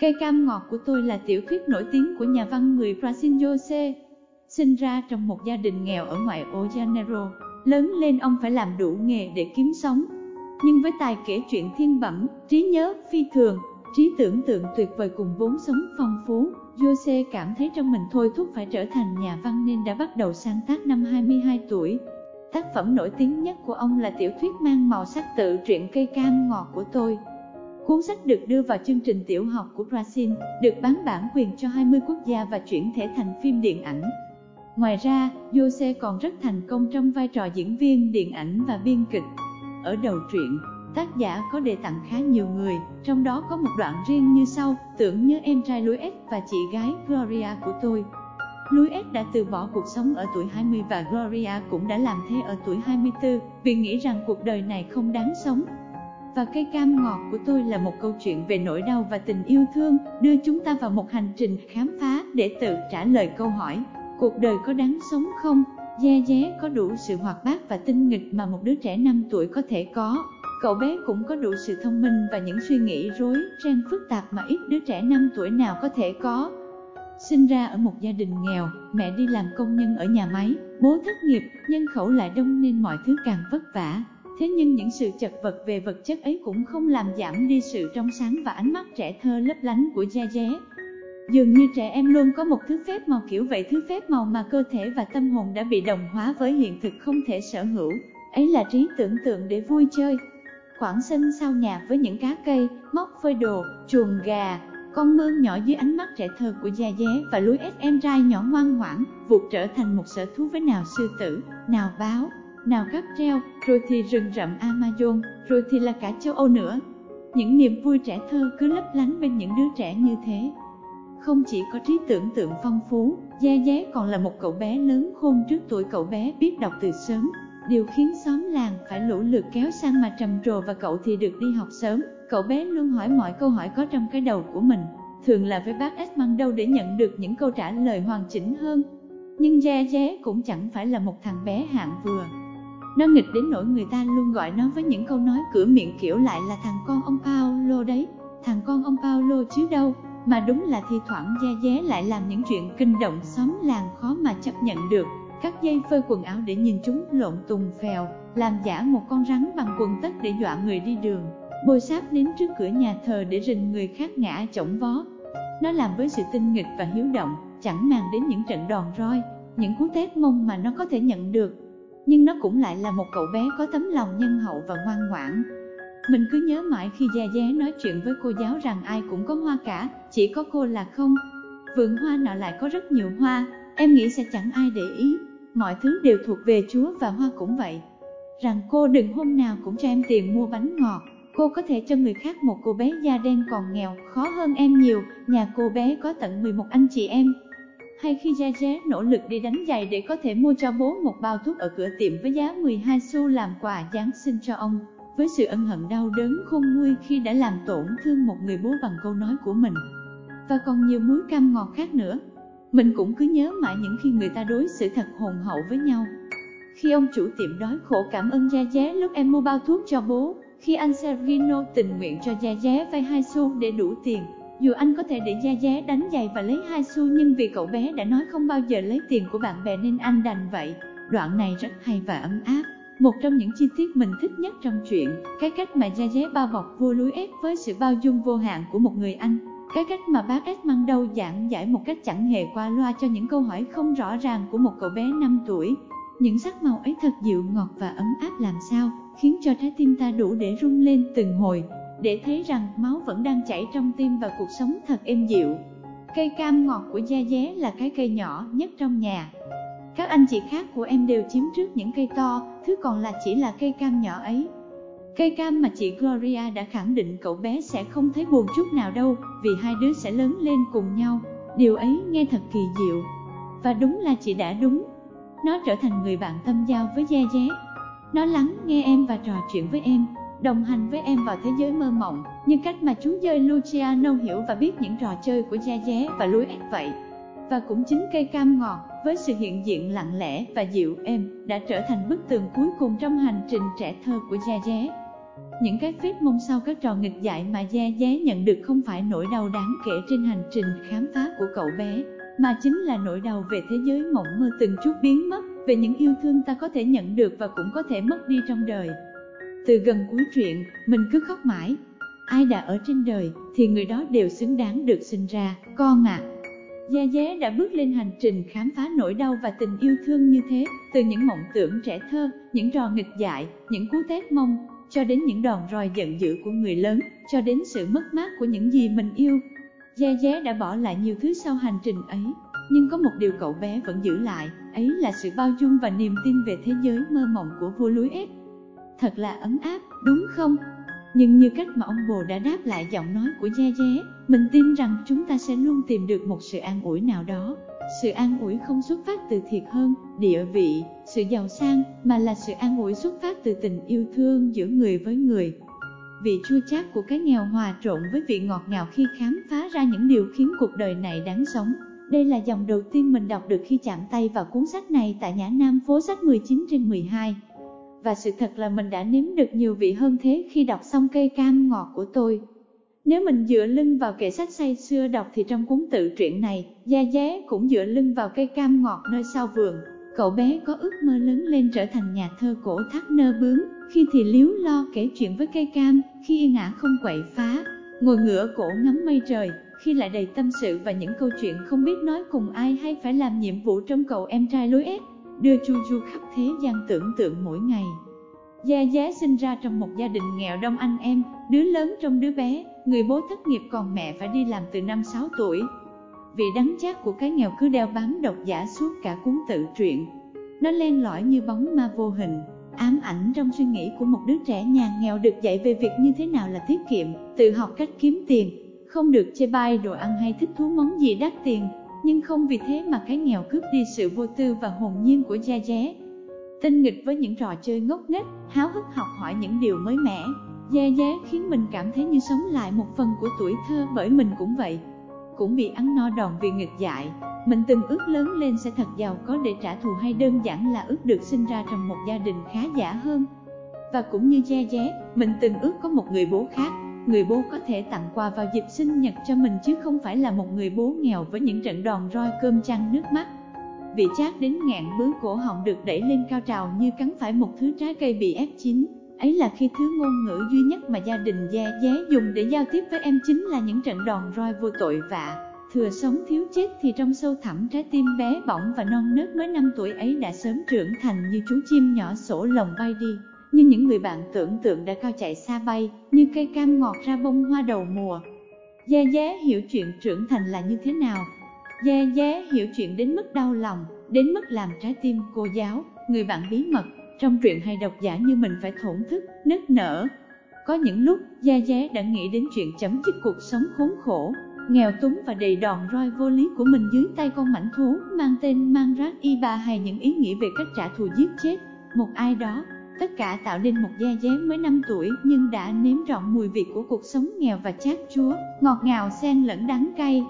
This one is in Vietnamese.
Cây cam ngọt của tôi là tiểu thuyết nổi tiếng của nhà văn người Brazil Jose. Sinh ra trong một gia đình nghèo ở ngoại ô Janeiro, lớn lên ông phải làm đủ nghề để kiếm sống. Nhưng với tài kể chuyện thiên bẩm, trí nhớ phi thường, trí tưởng tượng tuyệt vời cùng vốn sống phong phú, Jose cảm thấy trong mình thôi thúc phải trở thành nhà văn nên đã bắt đầu sáng tác năm 22 tuổi. Tác phẩm nổi tiếng nhất của ông là tiểu thuyết mang màu sắc tự truyện cây cam ngọt của tôi. Cuốn sách được đưa vào chương trình tiểu học của Brazil, được bán bản quyền cho 20 quốc gia và chuyển thể thành phim điện ảnh. Ngoài ra, Jose còn rất thành công trong vai trò diễn viên điện ảnh và biên kịch. Ở đầu truyện, tác giả có đề tặng khá nhiều người, trong đó có một đoạn riêng như sau, tưởng nhớ em trai Luis và chị gái Gloria của tôi. Luis đã từ bỏ cuộc sống ở tuổi 20 và Gloria cũng đã làm thế ở tuổi 24, vì nghĩ rằng cuộc đời này không đáng sống. Và cây cam ngọt của tôi là một câu chuyện về nỗi đau và tình yêu thương, đưa chúng ta vào một hành trình khám phá để tự trả lời câu hỏi, cuộc đời có đáng sống không? Gia Dé có đủ sự hoạt bát và tinh nghịch mà một đứa trẻ 5 tuổi có thể có. Cậu bé cũng có đủ sự thông minh và những suy nghĩ rối ren phức tạp mà ít đứa trẻ 5 tuổi nào có thể có. Sinh ra ở một gia đình nghèo, mẹ đi làm công nhân ở nhà máy, bố thất nghiệp, nhân khẩu lại đông nên mọi thứ càng vất vả. Thế nhưng những sự chật vật về vật chất ấy cũng không làm giảm đi sự trong sáng và ánh mắt trẻ thơ lấp lánh của Gia Gia. Dường như trẻ em luôn có một thứ phép màu kiểu vậy thứ phép màu mà cơ thể và tâm hồn đã bị đồng hóa với hiện thực không thể sở hữu. Ấy là trí tưởng tượng để vui chơi. Khoảng sân sau nhà với những cá cây, móc phơi đồ, chuồng gà, con mương nhỏ dưới ánh mắt trẻ thơ của Gia Dé và lối ếch em trai nhỏ ngoan ngoãn, vụt trở thành một sở thú với nào sư tử, nào báo, nào cáp treo, rồi thì rừng rậm Amazon, rồi thì là cả châu Âu nữa. Những niềm vui trẻ thơ cứ lấp lánh bên những đứa trẻ như thế. Không chỉ có trí tưởng tượng phong phú, Gia Dé còn là một cậu bé lớn khôn trước tuổi cậu bé biết đọc từ sớm. Điều khiến xóm làng phải lũ lượt kéo sang mà trầm trồ và cậu thì được đi học sớm. Cậu bé luôn hỏi mọi câu hỏi có trong cái đầu của mình, thường là với bác Esmond đâu để nhận được những câu trả lời hoàn chỉnh hơn. Nhưng Gia Dé cũng chẳng phải là một thằng bé hạng vừa. Nó nghịch đến nỗi người ta luôn gọi nó với những câu nói cửa miệng kiểu lại là thằng con ông Paolo đấy, thằng con ông Paolo chứ đâu. Mà đúng là thi thoảng Gia Dé lại làm những chuyện kinh động xóm làng khó mà chấp nhận được. Cắt dây phơi quần áo để nhìn chúng lộn tùng phèo, làm giả một con rắn bằng quần tất để dọa người đi đường, bôi sáp đến trước cửa nhà thờ để rình người khác ngã chổng vó. Nó làm với sự tinh nghịch và hiếu động, chẳng màng đến những trận đòn roi, những cú tét mông mà nó có thể nhận được. Nhưng nó cũng lại là một cậu bé có tấm lòng nhân hậu và ngoan ngoãn, mình cứ nhớ mãi khi Gia Gia nói chuyện với cô giáo rằng ai cũng có hoa cả, chỉ có cô là không. Vườn hoa nọ lại có rất nhiều hoa, em nghĩ sẽ chẳng ai để ý, mọi thứ đều thuộc về Chúa và hoa cũng vậy. Rằng cô đừng hôm nào cũng cho em tiền mua bánh ngọt, cô có thể cho người khác một cô bé da đen còn nghèo, khó hơn em nhiều, nhà cô bé có tận 11 anh chị em. Hay khi Gia Gia nỗ lực đi đánh giày để có thể mua cho bố một bao thuốc ở cửa tiệm với giá 12 xu làm quà Giáng sinh cho ông với sự ân hận đau đớn khôn nguôi khi đã làm tổn thương một người bố bằng câu nói của mình. Và còn nhiều muối cam ngọt khác nữa. Mình cũng cứ nhớ mãi những khi người ta đối xử thật hồn hậu với nhau. Khi ông chủ tiệm đói khổ cảm ơn Gia Gia lúc em mua bao thuốc cho bố, khi anh Sergino tình nguyện cho Gia Gia vay 2 xu để đủ tiền, dù anh có thể để Gia Gia đánh giày và lấy hai xu nhưng vì cậu bé đã nói không bao giờ lấy tiền của bạn bè nên anh đành vậy. Đoạn này rất hay và ấm áp. Một trong những chi tiết mình thích nhất trong chuyện, cái cách mà Gia Gia bao bọc vua lúi ép với sự bao dung vô hạn của một người anh. Cái cách mà bác mang đâu giảng giải một cách chẳng hề qua loa cho những câu hỏi không rõ ràng của một cậu bé 5 tuổi. Những sắc màu ấy thật dịu ngọt và ấm áp làm sao, khiến cho trái tim ta đủ để rung lên từng hồi, để thấy rằng máu vẫn đang chảy trong tim và cuộc sống thật êm dịu. Cây cam ngọt của Gia Dé là cái cây nhỏ nhất trong nhà, các anh chị khác của em đều chiếm trước những cây to, thứ còn là chỉ là cây cam nhỏ ấy. Cây cam mà chị Gloria đã khẳng định cậu bé sẽ không thấy buồn chút nào đâu, vì hai đứa sẽ lớn lên cùng nhau. Điều ấy nghe thật kỳ diệu. Và đúng là chị đã đúng. Nó trở thành người bạn tâm giao với Gia Dé. Nó lắng nghe em và trò chuyện với em, đồng hành với em vào thế giới mơ mộng, như cách mà chú dơi Luciano hiểu và biết những trò chơi của Gia Dé và Louis vậy. Và cũng chính cây cam ngọt, với sự hiện diện lặng lẽ và dịu êm, đã trở thành bức tường cuối cùng trong hành trình trẻ thơ của Gia Dé. Những cái phép mông sau các trò nghịch dại mà Gia Giá nhận được không phải nỗi đau đáng kể trên hành trình khám phá của cậu bé, mà chính là nỗi đau về thế giới mộng mơ từng chút biến mất, về những yêu thương ta có thể nhận được và cũng có thể mất đi trong đời. Từ gần cuối truyện, mình cứ khóc mãi. Ai đã ở trên đời, thì người đó đều xứng đáng được sinh ra, con ạ. À. Gia Dế đã bước lên hành trình khám phá nỗi đau và tình yêu thương như thế, từ những mộng tưởng trẻ thơ, những trò nghịch dại, những cú tét mông, cho đến những đòn roi giận dữ của người lớn, cho đến sự mất mát của những gì mình yêu. Gia Dế đã bỏ lại nhiều thứ sau hành trình ấy, nhưng có một điều cậu bé vẫn giữ lại, ấy là sự bao dung và niềm tin về thế giới mơ mộng của vua Lúi ép. Thật là ấm áp, đúng không? Nhưng như cách mà ông bồ đã đáp lại giọng nói của Gia Gia, mình tin rằng chúng ta sẽ luôn tìm được một sự an ủi nào đó. Sự an ủi không xuất phát từ thiệt hơn, địa vị, sự giàu sang, mà là sự an ủi xuất phát từ tình yêu thương giữa người với người. Vị chua chát của cái nghèo hòa trộn với vị ngọt ngào khi khám phá ra những điều khiến cuộc đời này đáng sống. Đây là dòng đầu tiên mình đọc được khi chạm tay vào cuốn sách này tại Nhã Nam phố sách 19 trên 12. Và sự thật là mình đã nếm được nhiều vị hơn thế khi đọc xong cây cam ngọt của tôi. Nếu mình dựa lưng vào kệ sách say xưa đọc thì trong cuốn tự truyện này, Gia Giá cũng dựa lưng vào cây cam ngọt nơi sau vườn. Cậu bé có ước mơ lớn lên trở thành nhà thơ cổ thắt nơ bướm, khi thì liếu lo kể chuyện với cây cam, khi yên ngã không quậy phá, ngồi ngửa cổ ngắm mây trời, khi lại đầy tâm sự và những câu chuyện không biết nói cùng ai hay phải làm nhiệm vụ trong cậu em trai lối ép, đưa chu du khắp thế gian tưởng tượng mỗi ngày. Gia Giá sinh ra trong một gia đình nghèo đông anh em, đứa lớn trong đứa bé, người bố thất nghiệp còn mẹ phải đi làm từ năm 6 tuổi. Vị đắng chát của cái nghèo cứ đeo bám độc giả suốt cả cuốn tự truyện. Nó len lỏi như bóng ma vô hình, ám ảnh trong suy nghĩ của một đứa trẻ nhà nghèo được dạy về việc như thế nào là tiết kiệm, tự học cách kiếm tiền, không được chê bai đồ ăn hay thích thú món gì đắt tiền, nhưng không vì thế mà cái nghèo cướp đi sự vô tư và hồn nhiên của Gia Giá. Tinh nghịch với những trò chơi ngốc nghếch, háo hức học hỏi những điều mới mẻ, Gia Giá khiến mình cảm thấy như sống lại một phần của tuổi thơ bởi mình cũng vậy. Cũng bị ăn no đòn vì nghịch dại, mình từng ước lớn lên sẽ thật giàu có để trả thù hay đơn giản là ước được sinh ra trong một gia đình khá giả hơn. Và cũng như Gia Giá, mình từng ước có một người bố khác, người bố có thể tặng quà vào dịp sinh nhật cho mình chứ không phải là một người bố nghèo với những trận đòn roi cơm chăn nước mắt. Vị chát đến ngạn bướng cổ họng được đẩy lên cao trào như cắn phải một thứ trái cây bị ép chín. Ấy là khi thứ ngôn ngữ duy nhất mà gia đình gia dé dùng để giao tiếp với em chính là những trận đòn roi vô tội vạ. Thừa sống thiếu chết thì trong sâu thẳm trái tim bé bỏng và non nớt mới 5 tuổi ấy đã sớm trưởng thành như chú chim nhỏ sổ lồng bay đi như những người bạn tưởng tượng đã cao chạy xa bay, như cây cam ngọt ra bông hoa đầu mùa. Gia Giá hiểu chuyện trưởng thành là như thế nào. Gia Giá hiểu chuyện đến mức đau lòng, đến mức làm trái tim cô giáo, người bạn bí mật, trong truyện hay độc giả như mình phải thổn thức, nức nở. Có những lúc, Gia Giá đã nghĩ đến chuyện chấm dứt cuộc sống khốn khổ, nghèo túng và đầy đòn roi vô lý của mình dưới tay con mảnh thú mang tên mang rác y ba hay những ý nghĩ về cách trả thù giết chết một ai đó Tất cả tạo nên một gia dế mới 5 tuổi nhưng đã nếm trọn mùi vị của cuộc sống nghèo và chát chúa, ngọt ngào xen lẫn đắng cay,